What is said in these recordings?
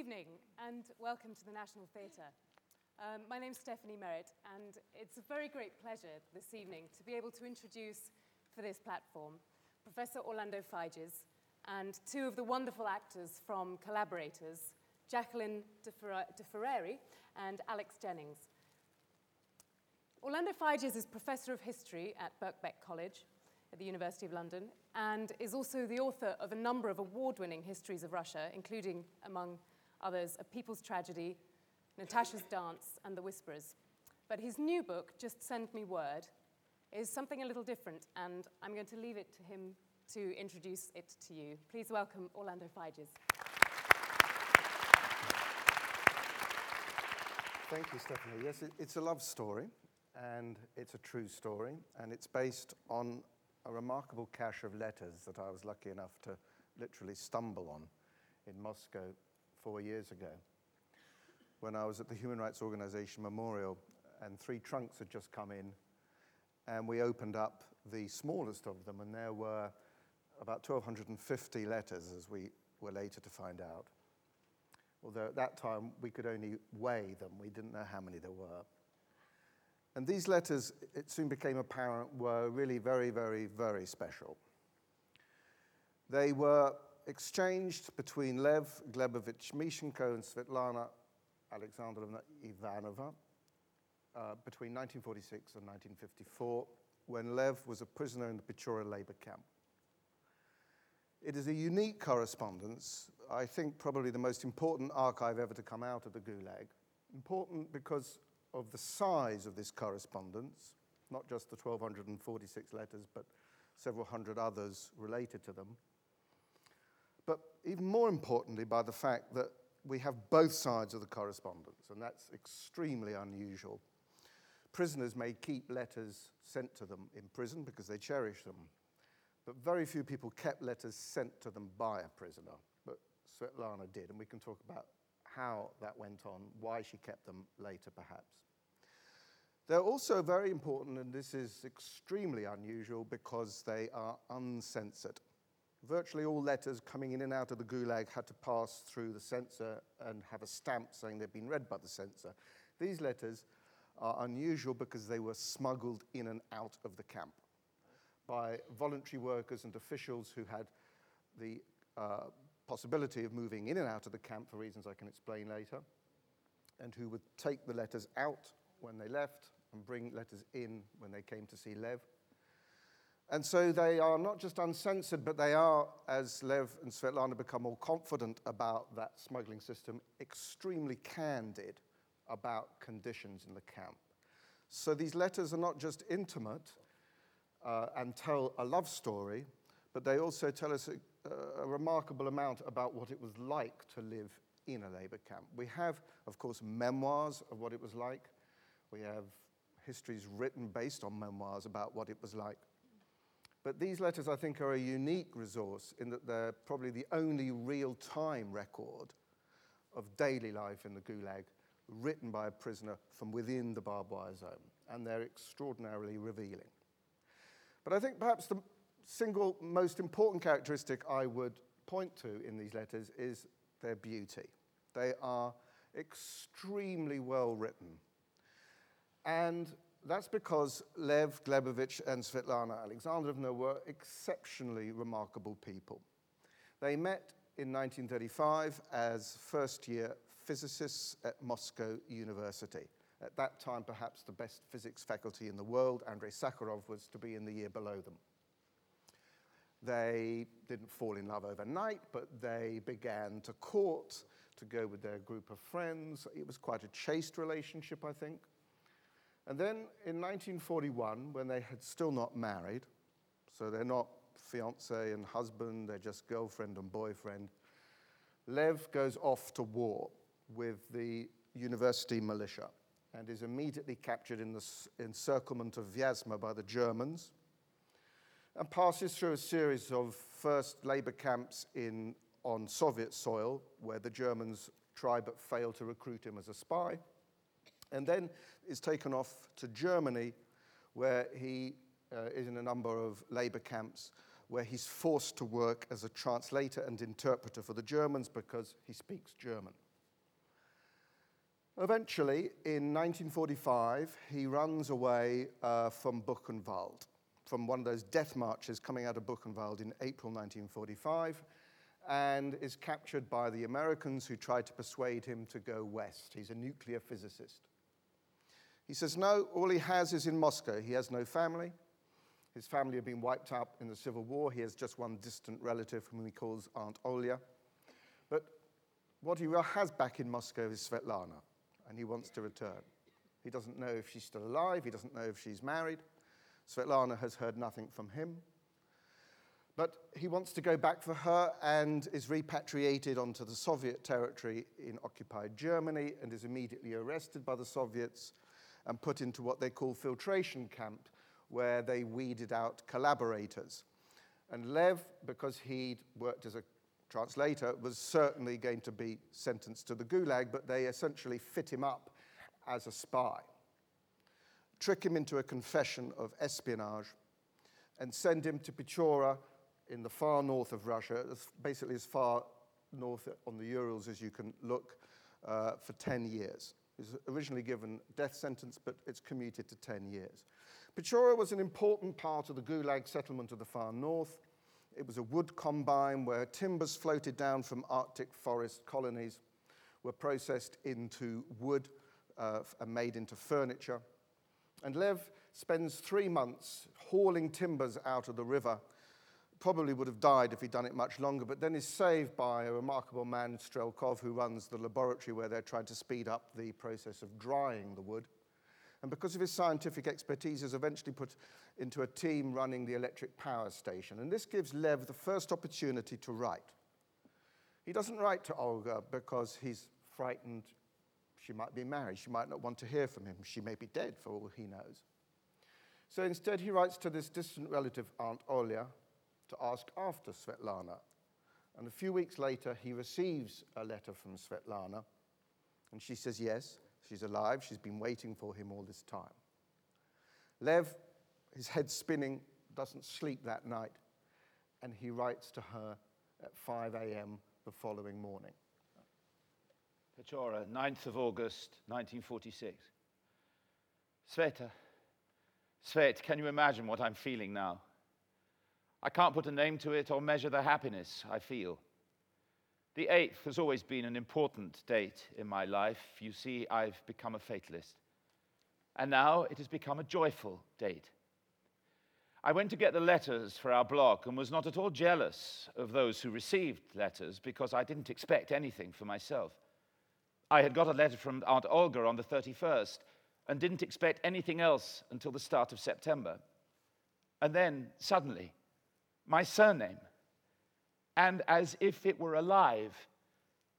evening and welcome to the National Theatre. Um, my is Stephanie Merritt and it's a very great pleasure this evening to be able to introduce for this platform Professor Orlando Figes and two of the wonderful actors from Collaborators, Jacqueline Defferary and Alex Jennings. Orlando Figes is Professor of History at Birkbeck College at the University of London and is also the author of a number of award-winning histories of Russia, including, among others, A People's Tragedy, Natasha's Dance, and The Whisperers. But his new book, Just Send Me Word, is something a little different, and I'm going to leave it to him to introduce it to you. Please welcome Orlando Figes. Thank you, Stephanie. Yes, it's a love story, and it's a true story, and it's based on a remarkable cache of letters that I was lucky enough to literally stumble on in Moscow four years ago when I was at the Human Rights Organization Memorial and three trunks had just come in and we opened up the smallest of them and there were about 1,250 letters as we were later to find out. Although at that time we could only weigh them, we didn't know how many there were. And these letters, it soon became apparent, were really very, very, very special. They were exchanged between Lev Glebovich Mishchenko and Svetlana Alexandrovna Ivanova uh, between 1946 and 1954, when Lev was a prisoner in the Pechora labor camp. It is a unique correspondence, I think probably the most important archive ever to come out of the Gulag. Important because of the size of this correspondence, not just the 1,246 letters, but several hundred others related to them. Even more importantly, by the fact that we have both sides of the correspondence, and that's extremely unusual. Prisoners may keep letters sent to them in prison because they cherish them, but very few people kept letters sent to them by a prisoner. But Svetlana did, and we can talk about how that went on, why she kept them later perhaps. They're also very important, and this is extremely unusual because they are uncensored. Virtually all letters coming in and out of the Gulag had to pass through the censor and have a stamp saying they'd been read by the censor. These letters are unusual because they were smuggled in and out of the camp by voluntary workers and officials who had the uh, possibility of moving in and out of the camp for reasons I can explain later, and who would take the letters out when they left and bring letters in when they came to see Lev. And so they are not just uncensored, but they are, as Lev and Svetlana become more confident about that smuggling system, extremely candid about conditions in the camp. So these letters are not just intimate uh, and tell a love story, but they also tell us a, a remarkable amount about what it was like to live in a labor camp. We have, of course, memoirs of what it was like. We have histories written based on memoirs about what it was like. But these letters, I think, are a unique resource in that they're probably the only real time record of daily life in the Gulag written by a prisoner from within the barbed wire zone. And they're extraordinarily revealing. But I think perhaps the single most important characteristic I would point to in these letters is their beauty. They are extremely well written. And that's because Lev Glebovich and Svetlana Alexandrovna were exceptionally remarkable people. They met in 1935 as first year physicists at Moscow University. At that time, perhaps the best physics faculty in the world, Andrei Sakharov was to be in the year below them. They didn't fall in love overnight, but they began to court, to go with their group of friends. It was quite a chaste relationship, I think. And then in 1941, when they had still not married, so they're not fiance and husband, they're just girlfriend and boyfriend, Lev goes off to war with the university militia and is immediately captured in the encirclement of Vyazma by the Germans and passes through a series of first labor camps in, on Soviet soil, where the Germans try but fail to recruit him as a spy, and then is taken off to Germany, where he uh, is in a number of labor camps, where he's forced to work as a translator and interpreter for the Germans because he speaks German. Eventually, in 1945, he runs away uh, from Buchenwald, from one of those death marches coming out of Buchenwald in April 1945, and is captured by the Americans who try to persuade him to go west. He's a nuclear physicist. He says, No, all he has is in Moscow. He has no family. His family have been wiped out in the Civil War. He has just one distant relative whom he calls Aunt Olya. But what he has back in Moscow is Svetlana and he wants to return. He doesn't know if she's still alive, he doesn't know if she's married. Svetlana has heard nothing from him. But he wants to go back for her and is repatriated onto the Soviet territory in occupied Germany and is immediately arrested by the Soviets and put into what they call filtration camp, where they weeded out collaborators. And Lev, because he'd worked as a translator, was certainly going to be sentenced to the gulag, but they essentially fit him up as a spy, trick him into a confession of espionage, and send him to Pechora in the far north of Russia, basically as far north on the Urals as you can look, uh, for 10 years. Was originally given death sentence, but it's commuted to 10 years. Pechora was an important part of the Gulag settlement of the far north. It was a wood combine where timbers floated down from Arctic forest colonies were processed into wood uh, and made into furniture. And Lev spends three months hauling timbers out of the river. Probably would have died if he'd done it much longer, but then is saved by a remarkable man, Strelkov, who runs the laboratory where they're trying to speed up the process of drying the wood and because of his scientific expertise, is eventually put into a team running the electric power station. And this gives Lev the first opportunity to write. He doesn't write to Olga because he's frightened she might be married. She might not want to hear from him. She may be dead for all he knows. So instead, he writes to this distant relative, Aunt Olya, to ask after Svetlana. And a few weeks later, he receives a letter from Svetlana, and she says yes. She's alive. She's been waiting for him all this time. Lev, his head spinning, doesn't sleep that night, and he writes to her at 5 a.m. the following morning. Pechora, 9th of August, 1946. Sveta, Svet, can you imagine what I'm feeling now? I can't put a name to it or measure the happiness I feel. The 8th has always been an important date in my life. You see, I've become a fatalist. And now it has become a joyful date. I went to get the letters for our blog and was not at all jealous of those who received letters because I didn't expect anything for myself. I had got a letter from Aunt Olga on the 31st and didn't expect anything else until the start of September. And then, suddenly, my surname and as if it were alive,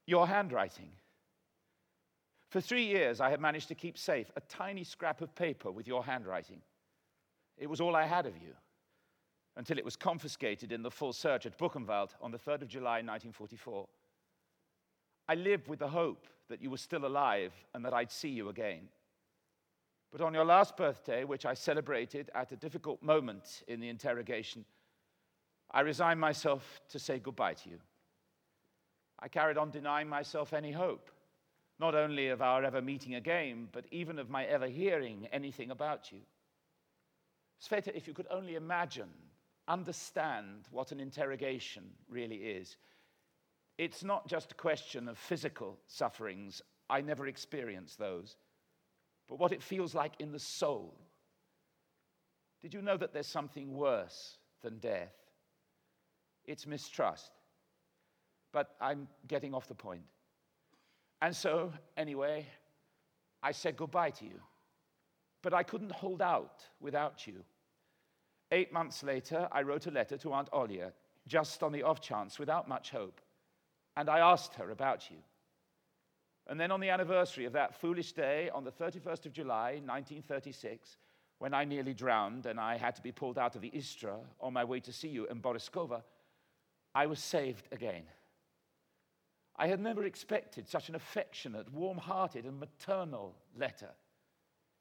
your handwriting. For three years, I had managed to keep safe a tiny scrap of paper with your handwriting. It was all I had of you until it was confiscated in the full search at Buchenwald on the 3rd of July 1944. I lived with the hope that you were still alive and that I'd see you again. But on your last birthday, which I celebrated at a difficult moment in the interrogation, I resigned myself to say goodbye to you. I carried on denying myself any hope, not only of our ever meeting again, but even of my ever hearing anything about you. Sveta, if you could only imagine, understand what an interrogation really is. It's not just a question of physical sufferings, I never experienced those, but what it feels like in the soul. Did you know that there's something worse than death? It's mistrust. But I'm getting off the point. And so, anyway, I said goodbye to you. But I couldn't hold out without you. Eight months later, I wrote a letter to Aunt Olya, just on the off chance, without much hope. And I asked her about you. And then on the anniversary of that foolish day, on the 31st of July, 1936, when I nearly drowned and I had to be pulled out of the Istra on my way to see you in Boriskova, I was saved again. I had never expected such an affectionate, warm hearted, and maternal letter.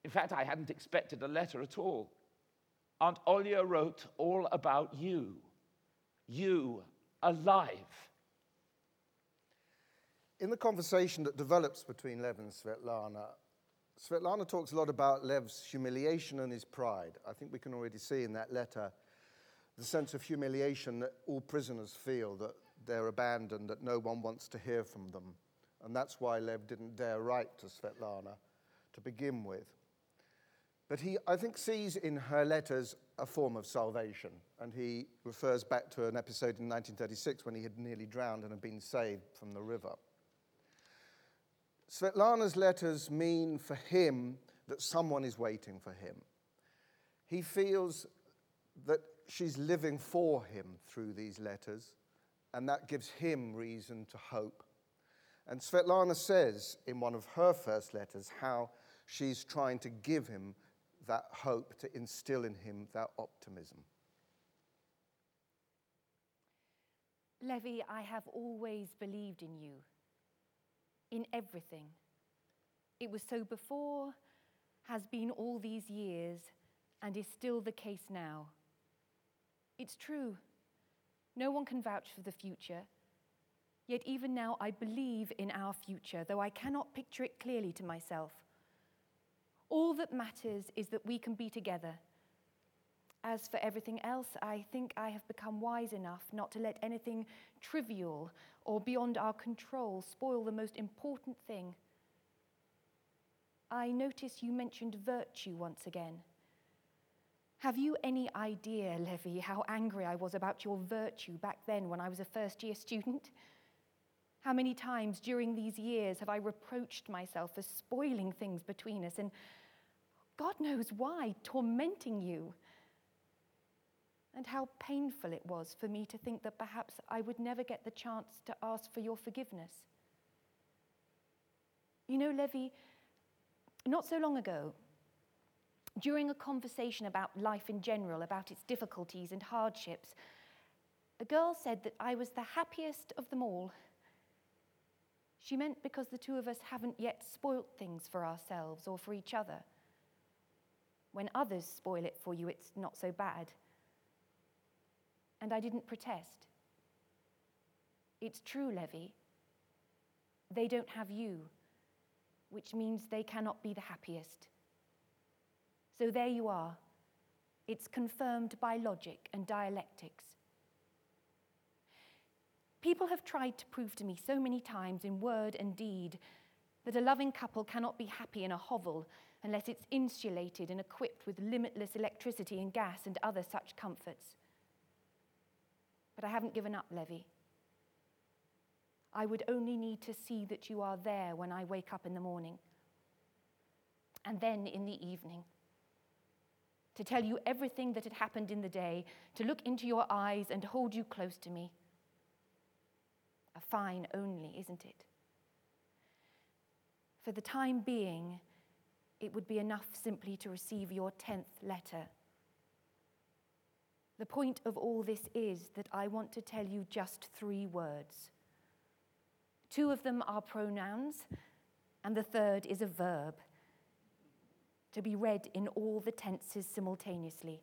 In fact, I hadn't expected a letter at all. Aunt Olya wrote all about you, you alive. in the conversation that develops between Lev and Svetlana, Svetlana talks a lot about Lev's humiliation and his pride. I think we can already see in that letter the sense of humiliation that all prisoners feel that they're abandoned, that no one wants to hear from them. And that's why Lev didn't dare write to Svetlana to begin with. But he, I think, sees in her letters a form of salvation. And he refers back to an episode in 1936 when he had nearly drowned and had been saved from the river. Svetlana's letters mean for him that someone is waiting for him. He feels that she's living for him through these letters, and that gives him reason to hope. And Svetlana says in one of her first letters how she's trying to give him that hope, to instill in him that optimism. Levy, I have always believed in you, in everything. It was so before, has been all these years, and is still the case now. It's true. No one can vouch for the future. Yet even now, I believe in our future, though I cannot picture it clearly to myself. All that matters is that we can be together. As for everything else, I think I have become wise enough not to let anything trivial or beyond our control spoil the most important thing. I notice you mentioned virtue once again. Have you any idea, Levy, how angry I was about your virtue back then when I was a first year student? How many times during these years have I reproached myself for spoiling things between us and, God knows why, tormenting you? And how painful it was for me to think that perhaps I would never get the chance to ask for your forgiveness. You know, Levy, not so long ago, during a conversation about life in general, about its difficulties and hardships, a girl said that I was the happiest of them all. She meant because the two of us haven't yet spoilt things for ourselves or for each other. When others spoil it for you, it's not so bad. And I didn't protest. It's true, Levy. They don't have you, which means they cannot be the happiest. So there you are. It's confirmed by logic and dialectics. People have tried to prove to me so many times in word and deed that a loving couple cannot be happy in a hovel unless it's insulated and equipped with limitless electricity and gas and other such comforts. But I haven't given up, Levy. I would only need to see that you are there when I wake up in the morning, and then in the evening to tell you everything that had happened in the day, to look into your eyes and hold you close to me. A fine only, isn't it? For the time being, it would be enough simply to receive your tenth letter. The point of all this is that I want to tell you just three words. Two of them are pronouns, and the third is a verb to be read in all the tenses simultaneously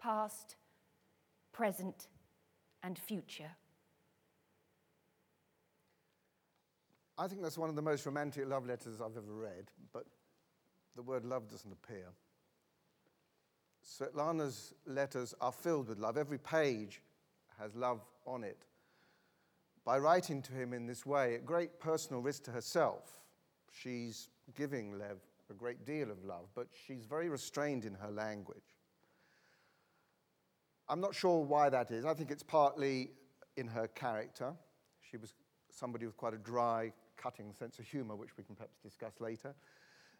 past, present, and future. I think that's one of the most romantic love letters I've ever read, but the word love doesn't appear. Svetlana's letters are filled with love. Every page has love on it. By writing to him in this way, at great personal risk to herself, she's giving Lev a great deal of love, but she's very restrained in her language. I'm not sure why that is. I think it's partly in her character. She was somebody with quite a dry, cutting sense of humor, which we can perhaps discuss later.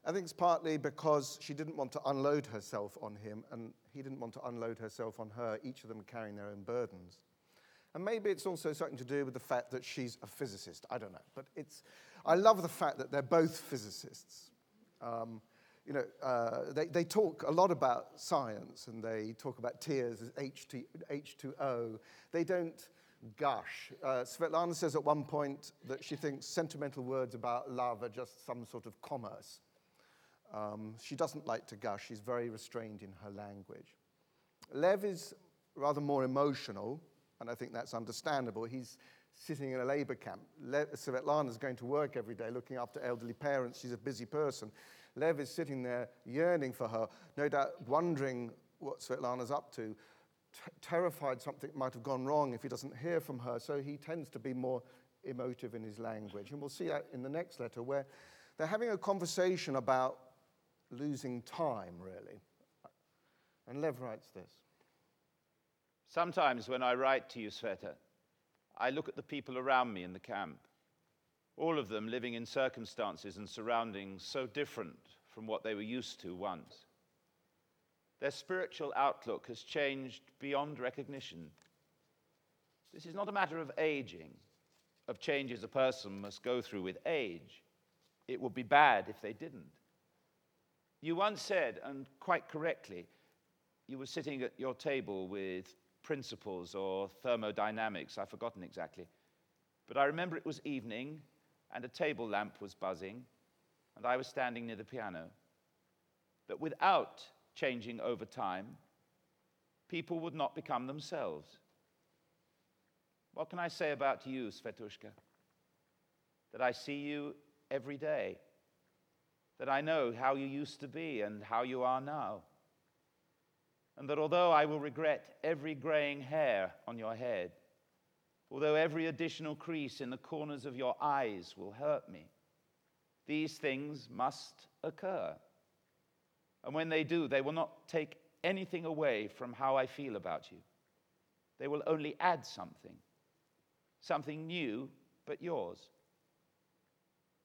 I think it's partly because she didn't want to unload herself on him, and he didn't want to unload herself on her, each of them carrying their own burdens. And maybe it's also something to do with the fact that she's a physicist. I don't know. But it's, I love the fact that they're both physicists. Um, you know, uh, they, they talk a lot about science and they talk about tears as H2, H2O. They don't gush. Uh, Svetlana says at one point that she thinks sentimental words about love are just some sort of commerce. Um, she doesn't like to gush, she's very restrained in her language. Lev is rather more emotional, and I think that's understandable. He's sitting in a labor camp. Le- Svetlana's going to work every day looking after elderly parents. She's a busy person. Lev is sitting there yearning for her, no doubt wondering what Svetlana's up to, t- terrified something might have gone wrong if he doesn't hear from her. So he tends to be more emotive in his language. And we'll see that in the next letter, where they're having a conversation about losing time, really. And Lev writes this Sometimes when I write to you, Sveta, I look at the people around me in the camp, all of them living in circumstances and surroundings so different from what they were used to once. Their spiritual outlook has changed beyond recognition. This is not a matter of aging, of changes a person must go through with age. It would be bad if they didn't. You once said, and quite correctly, you were sitting at your table with principles or thermodynamics, I've forgotten exactly. But I remember it was evening and a table lamp was buzzing, and I was standing near the piano. That without changing over time, people would not become themselves. What can I say about you, Svetushka? That I see you every day, that I know how you used to be and how you are now and that although I will regret every graying hair on your head, although every additional crease in the corners of your eyes will hurt me, these things must occur. And when they do, they will not take anything away from how I feel about you. They will only add something, something new but yours.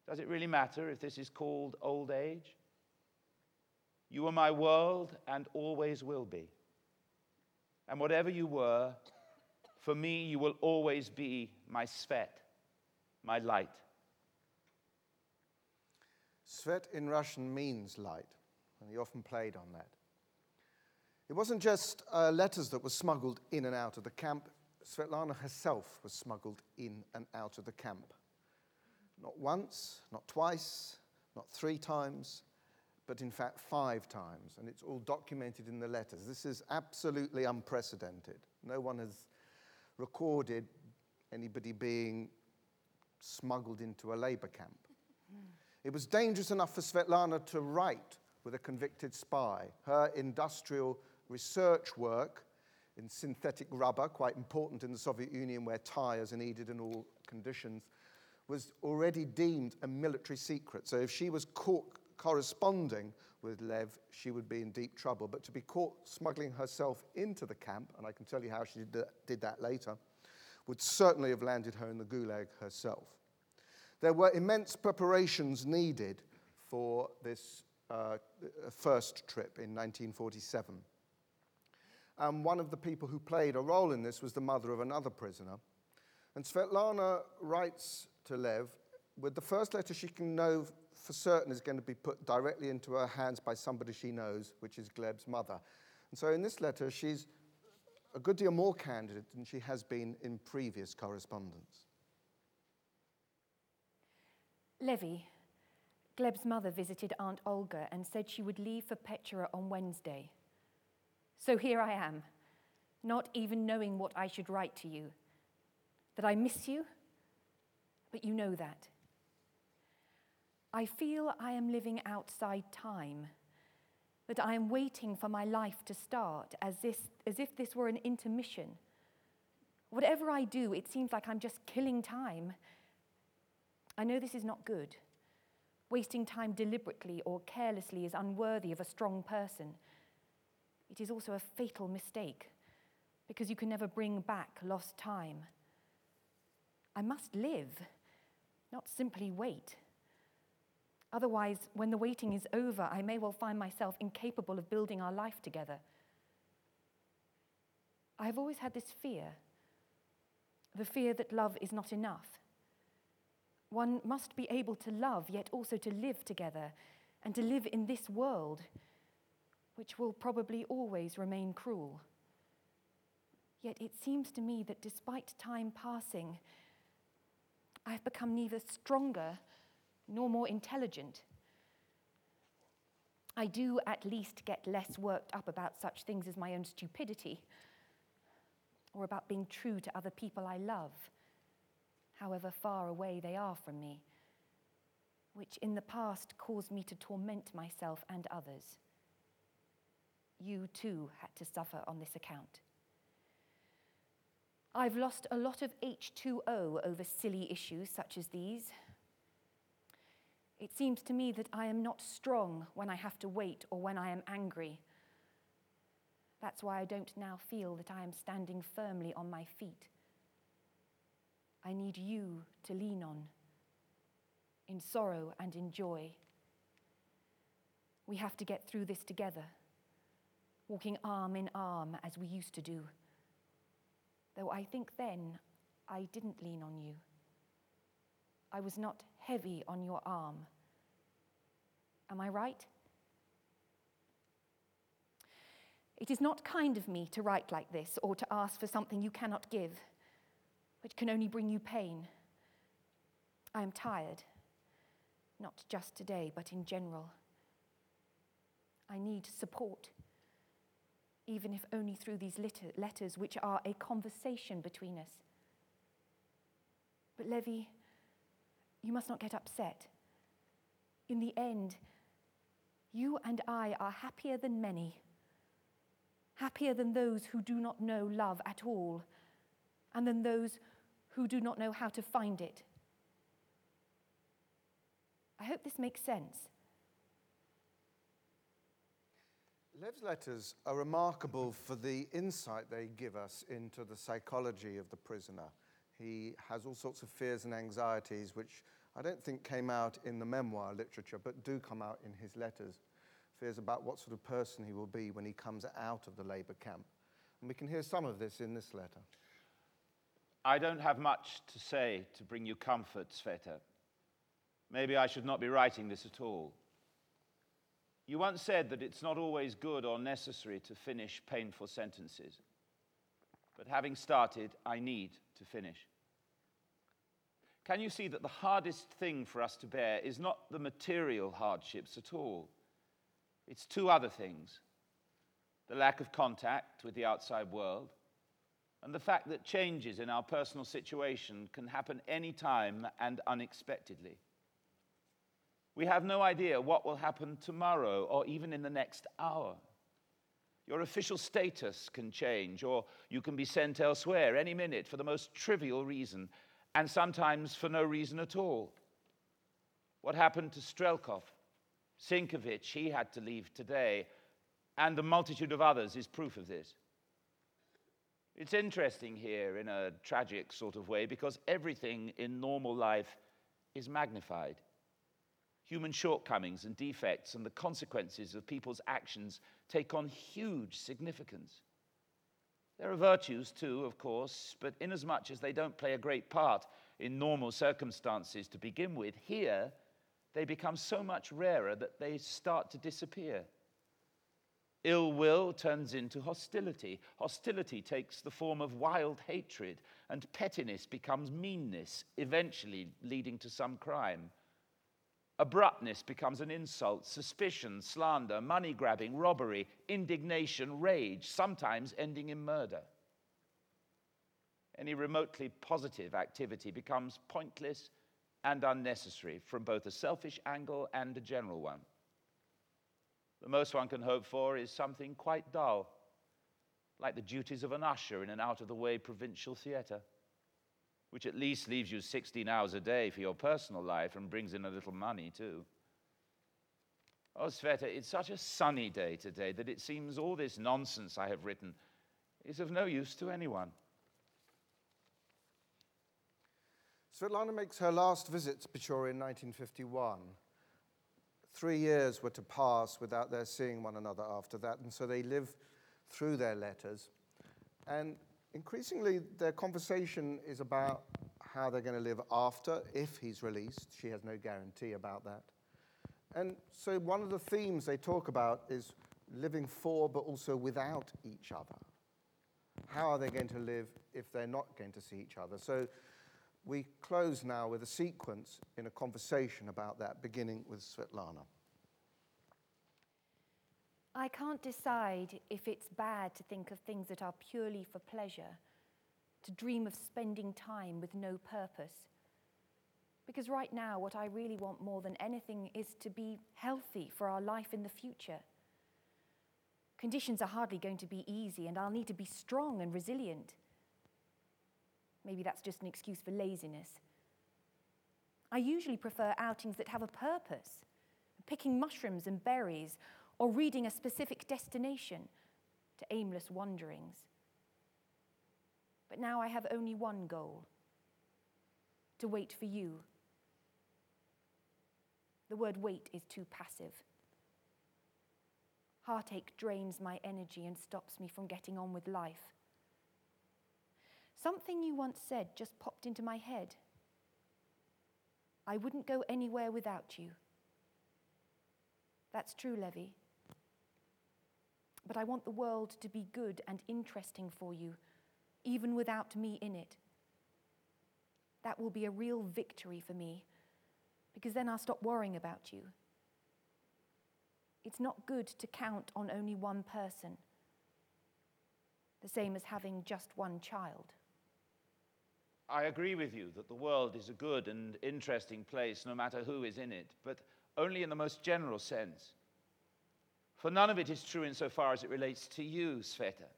Does it really matter if this is called old age? You are my world and always will be. And whatever you were, for me, you will always be my Svet, my light. Svet in Russian means light, and he often played on that. It wasn't just uh, letters that were smuggled in and out of the camp, Svetlana herself was smuggled in and out of the camp. Not once, not twice, not three times, but in fact five times, and it's all documented in the letters. This is absolutely unprecedented. No one has recorded anybody being smuggled into a labor camp. It was dangerous enough for Svetlana to write with a convicted spy. Her industrial research work in synthetic rubber, quite important in the Soviet Union where tires are needed in all conditions, was already deemed a military secret. So if she was caught corresponding with Lev, she would be in deep trouble. But to be caught smuggling herself into the camp, and I can tell you how she did that later, would certainly have landed her in the gulag herself. There were immense preparations needed for this uh, first trip in 1947. And one of the people who played a role in this was the mother of another prisoner. And Svetlana writes to Lev with the first letter she can know for certain is going to be put directly into her hands by somebody she knows, which is Gleb's mother. And so in this letter, she's a good deal more candid than she has been in previous correspondence. Levy, Gleb's mother visited Aunt Olga and said she would leave for Petra on Wednesday. So here I am, not even knowing what I should write to you. That I miss you, but you know that. I feel I am living outside time, that I am waiting for my life to start as, this, as if this were an intermission. Whatever I do, it seems like I'm just killing time. I know this is not good. Wasting time deliberately or carelessly is unworthy of a strong person. It is also a fatal mistake because you can never bring back lost time. I must live, not simply wait. Otherwise, when the waiting is over, I may well find myself incapable of building our life together. I have always had this fear the fear that love is not enough. One must be able to love, yet also to live together, and to live in this world, which will probably always remain cruel. Yet it seems to me that despite time passing, I have become neither stronger nor more intelligent. I do at least get less worked up about such things as my own stupidity or about being true to other people I love. however far away they are from me, which in the past caused me to torment myself and others. You too had to suffer on this account. I've lost a lot of H2O over silly issues such as these. It seems to me that I am not strong when I have to wait or when I am angry. That's why I don't now feel that I am standing firmly on my feet. I need you to lean on in sorrow and in joy. We have to get through this together, walking arm in arm as we used to do. Though I think then I didn't lean on you. I was not heavy on your arm. Am I right? It is not kind of me to write like this or to ask for something you cannot give, which can only bring you pain. I am tired, not just today, but in general. I need support, even if only through these letters, which are a conversation between us. But, Levy, you must not get upset. In the end, you and I are happier than many happier than those who do not know love at all, and than those who do not know how to find it. I hope this makes sense. Lev's letters are remarkable for the insight they give us into the psychology of the prisoner. He has all sorts of fears and anxieties, which I don't think came out in the memoir literature, but do come out in his letters fears about what sort of person he will be when he comes out of the Labour camp. And we can hear some of this in this letter. I don't have much to say to bring you comfort, Sveta. Maybe I should not be writing this at all. You once said that it's not always good or necessary to finish painful sentences. But having started, I need to finish. Can you see that the hardest thing for us to bear is not the material hardships at all? It's two other things the lack of contact with the outside world, and the fact that changes in our personal situation can happen anytime and unexpectedly. We have no idea what will happen tomorrow or even in the next hour. Your official status can change, or you can be sent elsewhere any minute for the most trivial reason, and sometimes for no reason at all. What happened to Strelkov Sinkovich, he had to leave today, and the multitude of others is proof of this. It's interesting here in a tragic sort of way because everything in normal life is magnified. Human shortcomings and defects and the consequences of people's actions take on huge significance. There are virtues too, of course, but inasmuch as they don't play a great part in normal circumstances to begin with, here they become so much rarer that they start to disappear. Ill will turns into hostility. Hostility takes the form of wild hatred, and pettiness becomes meanness, eventually leading to some crime. Abruptness becomes an insult, suspicion, slander, money grabbing, robbery, indignation, rage, sometimes ending in murder. Any remotely positive activity becomes pointless and unnecessary from both a selfish angle and a general one. The most one can hope for is something quite dull, like the duties of an usher in an out of the way provincial theatre, which at least leaves you 16 hours a day for your personal life and brings in a little money too. Oh, Sveta, it's such a sunny day today that it seems all this nonsense I have written is of no use to anyone. Svetlana makes her last visit to Pechora in 1951. Three years were to pass without their seeing one another after that, and so they live through their letters. And increasingly, their conversation is about how they're going to live after, if he's released. She has no guarantee about that. And so, one of the themes they talk about is living for but also without each other. How are they going to live if they're not going to see each other? So, we close now with a sequence in a conversation about that, beginning with Svetlana. I can't decide if it's bad to think of things that are purely for pleasure, to dream of spending time with no purpose. Because right now, what I really want more than anything is to be healthy for our life in the future. Conditions are hardly going to be easy, and I'll need to be strong and resilient. Maybe that's just an excuse for laziness. I usually prefer outings that have a purpose, picking mushrooms and berries, or reading a specific destination to aimless wanderings. But now I have only one goal to wait for you. The word wait is too passive. Heartache drains my energy and stops me from getting on with life. Something you once said just popped into my head. I wouldn't go anywhere without you. That's true, Levy. But I want the world to be good and interesting for you, even without me in it. That will be a real victory for me, because then I'll stop worrying about you. It's not good to count on only one person, the same as having just one child. I agree with you that the world is a good and interesting place no matter who is in it, but only in the most general sense. For none of it is true insofar as it relates to you, Sveta.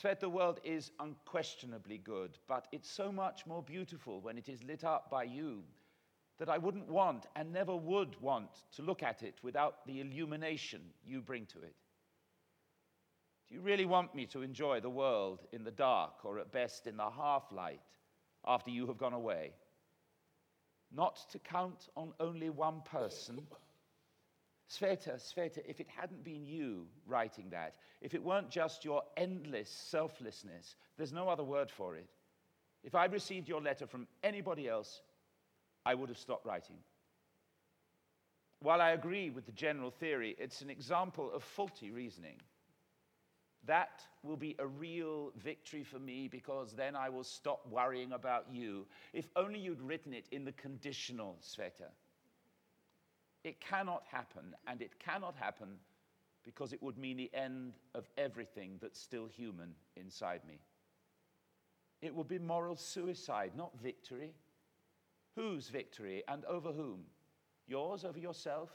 Sveta, the world is unquestionably good, but it's so much more beautiful when it is lit up by you that I wouldn't want and never would want to look at it without the illumination you bring to it. Do you really want me to enjoy the world in the dark or at best in the half light after you have gone away? Not to count on only one person. Sveta, Sveta, if it hadn't been you writing that, if it weren't just your endless selflessness, there's no other word for it. If I'd received your letter from anybody else, I would have stopped writing. While I agree with the general theory, it's an example of faulty reasoning. That will be a real victory for me because then I will stop worrying about you. If only you'd written it in the conditional, Sveta. It cannot happen, and it cannot happen because it would mean the end of everything that's still human inside me. It would be moral suicide, not victory. Whose victory and over whom? Yours over yourself?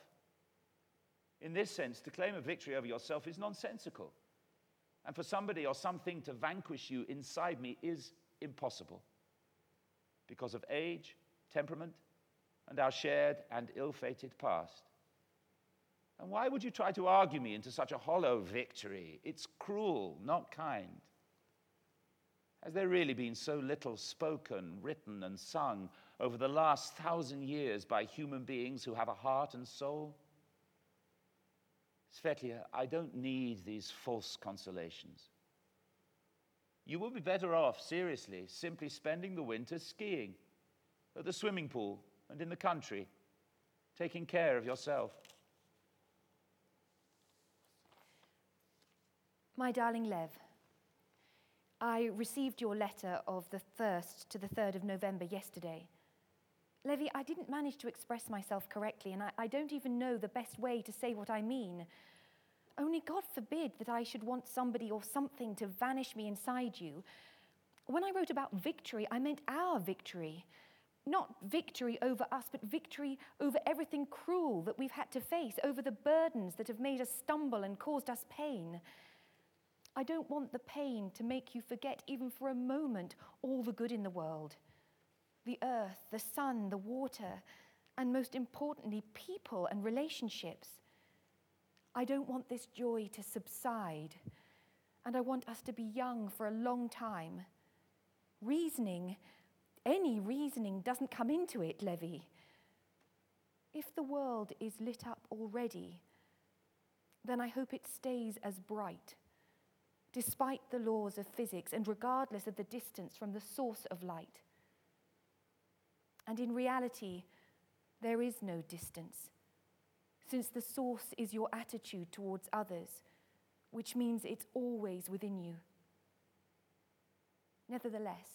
In this sense, to claim a victory over yourself is nonsensical. And for somebody or something to vanquish you inside me is impossible because of age, temperament, and our shared and ill fated past. And why would you try to argue me into such a hollow victory? It's cruel, not kind. Has there really been so little spoken, written, and sung over the last thousand years by human beings who have a heart and soul? Svetlia, I don't need these false consolations. You will be better off, seriously, simply spending the winter skiing at the swimming pool and in the country, taking care of yourself. My darling Lev, I received your letter of the 1st to the 3rd of November yesterday. Levy, I didn't manage to express myself correctly, and I, I, don't even know the best way to say what I mean. Only God forbid that I should want somebody or something to vanish me inside you. When I wrote about victory, I meant our victory. Not victory over us, but victory over everything cruel that we've had to face, over the burdens that have made us stumble and caused us pain. I don't want the pain to make you forget, even for a moment, all the good in the world the earth, the sun, the water, and most importantly, people and relationships. I don't want this joy to subside, and I want us to be young for a long time. Reasoning, any reasoning doesn't come into it, Levy. If the world is lit up already, then I hope it stays as bright, despite the laws of physics and regardless of the distance from the source of light. And in reality, there is no distance, since the source is your attitude towards others, which means it's always within you. Nevertheless,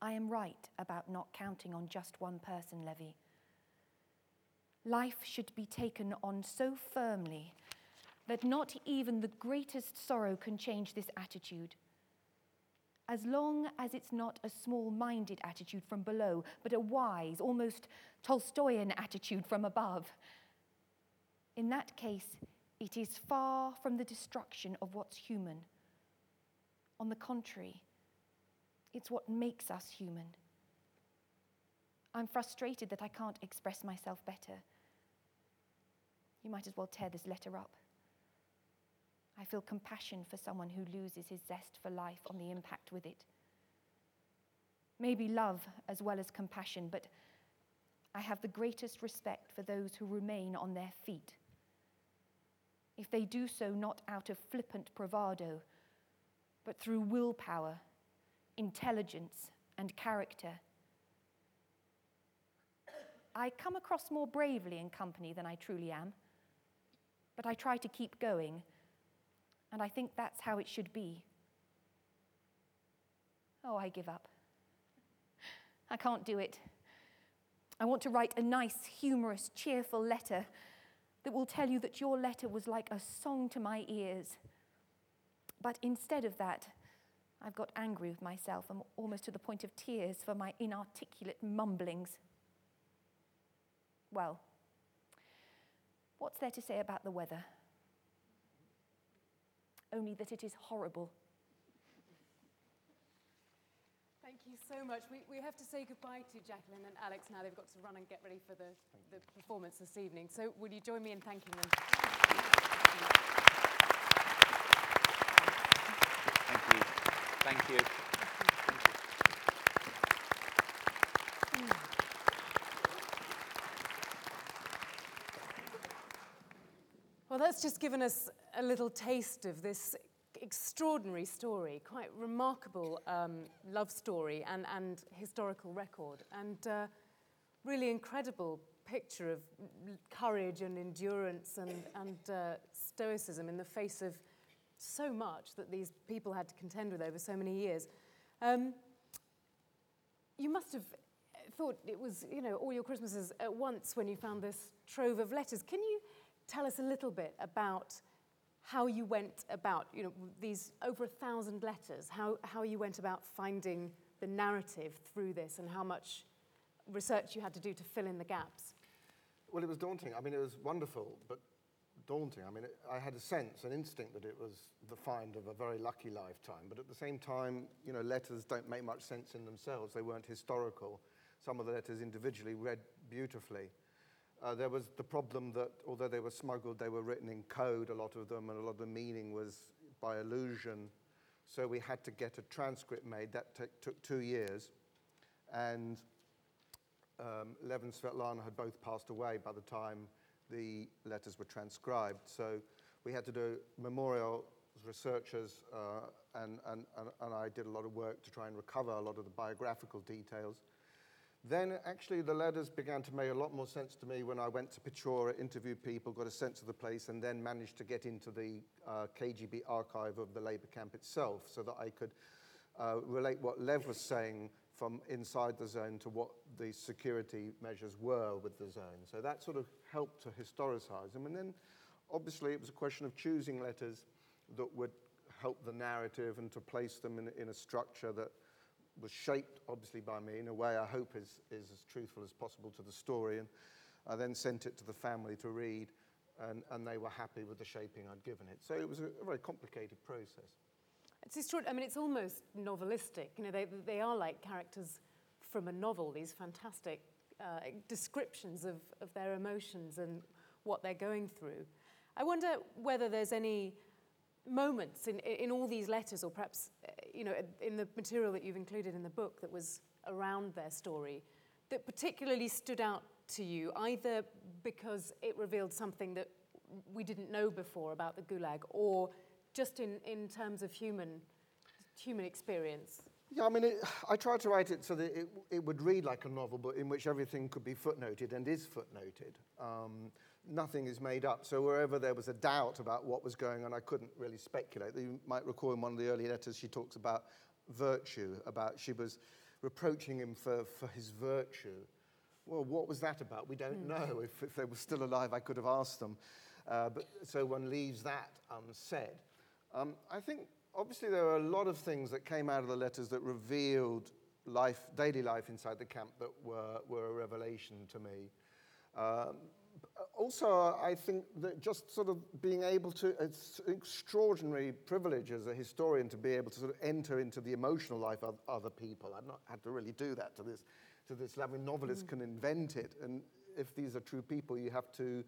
I am right about not counting on just one person, Levy. Life should be taken on so firmly that not even the greatest sorrow can change this attitude. as long as it's not a small minded attitude from below, but a wise, almost Tolstoyan attitude from above. In that case, it is far from the destruction of what's human. On the contrary, it's what makes us human. I'm frustrated that I can't express myself better. You might as well tear this letter up. I feel compassion for someone who loses his zest for life on the impact with it. Maybe love as well as compassion, but I have the greatest respect for those who remain on their feet. If they do so not out of flippant bravado, but through willpower, intelligence, and character. I come across more bravely in company than I truly am, but I try to keep going and I think that's how it should be. Oh, I give up. I can't do it. I want to write a nice, humorous, cheerful letter that will tell you that your letter was like a song to my ears. But instead of that, I've got angry with myself and almost to the point of tears for my inarticulate mumblings. Well, what's there to say about the weather? only that it is horrible. Thank you so much. We, we have to say goodbye to Jacqueline and Alex now. They've got to run and get ready for the, the performance this evening. So, will you join me in thanking them? Thank you. Thank you. Well, that's just given us a little taste of this extraordinary story, quite remarkable um, love story and, and historical record, and uh, really incredible picture of courage and endurance and, and uh, stoicism in the face of so much that these people had to contend with over so many years. Um, you must have thought it was, you know, all your Christmases at once when you found this trove of letters. Can you tell us a little bit about how you went about, you know, these over a thousand letters, how, how you went about finding the narrative through this and how much research you had to do to fill in the gaps? Well, it was daunting. I mean, it was wonderful, but daunting. I mean, it, I had a sense, an instinct that it was the find of a very lucky lifetime. But at the same time, you know, letters don't make much sense in themselves. They weren't historical. Some of the letters individually read beautifully. Uh, there was the problem that although they were smuggled, they were written in code, a lot of them, and a lot of the meaning was by allusion. So we had to get a transcript made. That t- took two years. And um, Lev and Svetlana had both passed away by the time the letters were transcribed. So we had to do memorial researchers, uh, and, and, and, and I did a lot of work to try and recover a lot of the biographical details. Then actually the letters began to make a lot more sense to me when I went to Pechora, interviewed people, got a sense of the place, and then managed to get into the uh, KGB archive of the labor camp itself so that I could uh, relate what Lev was saying from inside the zone to what the security measures were with the zone. So that sort of helped to historicize them. And then obviously it was a question of choosing letters that would help the narrative and to place them in, in a structure that was shaped, obviously, by me in a way I hope is, is as truthful as possible to the story. And I then sent it to the family to read, and, and they were happy with the shaping I'd given it. So it was a, a very complicated process. It's extraordinary. I mean, it's almost novelistic. You know, they, they are like characters from a novel, these fantastic uh, descriptions of, of their emotions and what they're going through. I wonder whether there's any moments in, in all these letters, or perhaps uh, you know, in the material that you've included in the book that was around their story, that particularly stood out to you, either because it revealed something that we didn't know before about the Gulag, or just in, in terms of human, human experience? Yeah, I mean, it, I tried to write it so that it, it would read like a novel, but in which everything could be footnoted and is footnoted. Um, nothing is made up. So wherever there was a doubt about what was going on, I couldn't really speculate. You might recall in one of the early letters she talks about virtue, about she was reproaching him for, for his virtue. Well, what was that about? We don't mm. know. If, if they were still alive, I could have asked them. Uh, but so one leaves that unsaid. Um, I think obviously, there were a lot of things that came out of the letters that revealed life, daily life inside the camp that were, were a revelation to me. Um, also, I think that just sort of being able to, it's an extraordinary privilege as a historian to be able to sort of enter into the emotional life of other people. I've not had to really do that to this, to this level. I mean, novelists mm. can invent it, and if these are true people, you have to,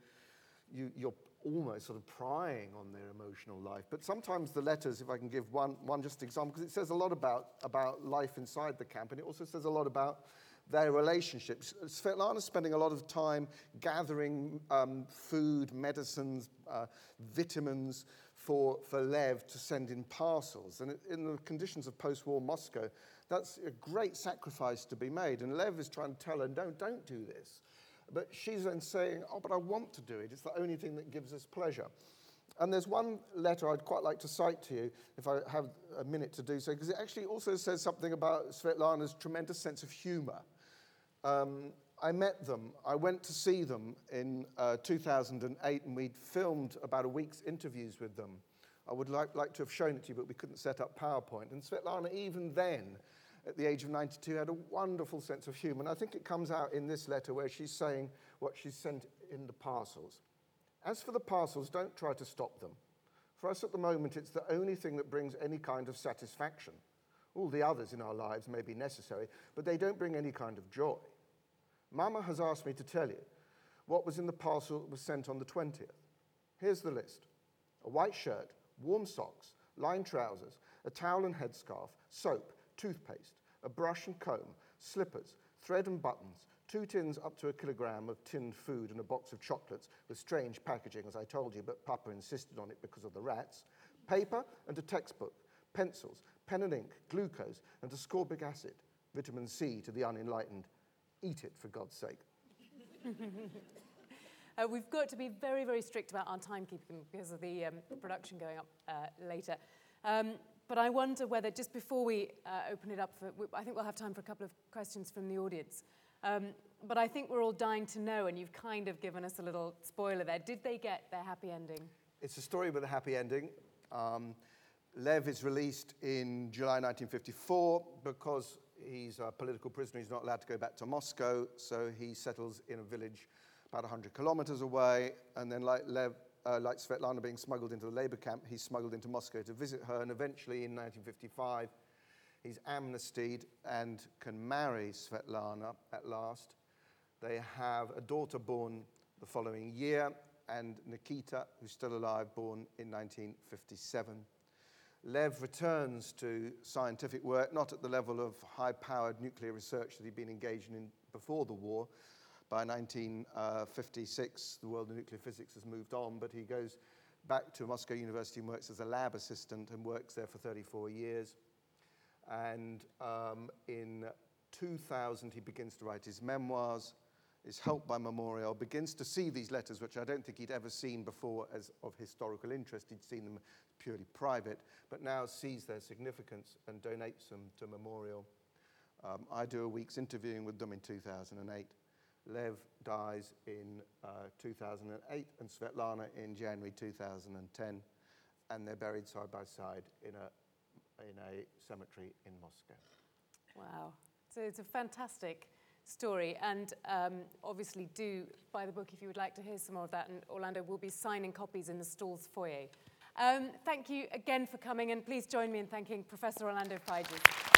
you, you're almost sort of prying on their emotional life. But sometimes the letters, if I can give one, one just example, because it says a lot about, about life inside the camp, and it also says a lot about their relationships. Svetlana's spending a lot of time gathering um, food, medicines, uh, vitamins for, for Lev to send in parcels. And in the conditions of post war Moscow, that's a great sacrifice to be made. And Lev is trying to tell her, don't, don't do this. But she's then saying, oh, but I want to do it. It's the only thing that gives us pleasure. And there's one letter I'd quite like to cite to you, if I have a minute to do so, because it actually also says something about Svetlana's tremendous sense of humor. Um, I met them. I went to see them in uh, 2008, and we'd filmed about a week's interviews with them. I would like, like to have shown it to you, but we couldn't set up PowerPoint. And Svetlana, even then, at the age of 92, had a wonderful sense of humor. And I think it comes out in this letter where she's saying what she's sent in the parcels. As for the parcels, don't try to stop them. For us at the moment, it's the only thing that brings any kind of satisfaction. All the others in our lives may be necessary, but they don't bring any kind of joy. Mama has asked me to tell you what was in the parcel that was sent on the 20th. Here's the list a white shirt, warm socks, lined trousers, a towel and headscarf, soap, toothpaste, a brush and comb, slippers, thread and buttons, two tins up to a kilogram of tinned food and a box of chocolates with strange packaging, as I told you, but Papa insisted on it because of the rats, paper and a textbook, pencils, pen and ink, glucose, and ascorbic acid, vitamin C to the unenlightened. Eat it, for God's sake. uh, we've got to be very, very strict about our timekeeping because of the um, production going up uh, later. Um, but I wonder whether, just before we uh, open it up, for, I think we'll have time for a couple of questions from the audience. Um, but I think we're all dying to know, and you've kind of given us a little spoiler there. Did they get their happy ending? It's a story with a happy ending. Um, Lev is released in July 1954 because he's a political prisoner. He's not allowed to go back to Moscow, so he settles in a village about 100 kilometers away. And then, like Lev, uh, like Svetlana being smuggled into the labor camp, he's smuggled into Moscow to visit her. And eventually, in 1955, he's amnestied and can marry Svetlana at last. They have a daughter born the following year, and Nikita, who's still alive, born in 1957. Lev returns to scientific work, not at the level of high powered nuclear research that he'd been engaged in before the war, by 1956, the world of nuclear physics has moved on, but he goes back to Moscow University and works as a lab assistant and works there for 34 years. And um, in 2000, he begins to write his memoirs, is helped by Memorial, begins to see these letters, which I don't think he'd ever seen before as of historical interest. He'd seen them purely private, but now sees their significance and donates them to Memorial. Um, I do a week's interviewing with them in 2008. Lev dies in uh, 2008 and Svetlana in January 2010, and they're buried side by side in a, in a cemetery in Moscow. Wow. So it's a fantastic story, and um, obviously do buy the book if you would like to hear some more of that, and Orlando will be signing copies in the stalls foyer. Um, thank you again for coming, and please join me in thanking Professor Orlando Figes.